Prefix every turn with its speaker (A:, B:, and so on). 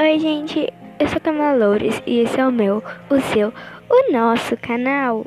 A: Oi, gente, eu sou Camila Loures e esse é o meu, o seu, o nosso canal.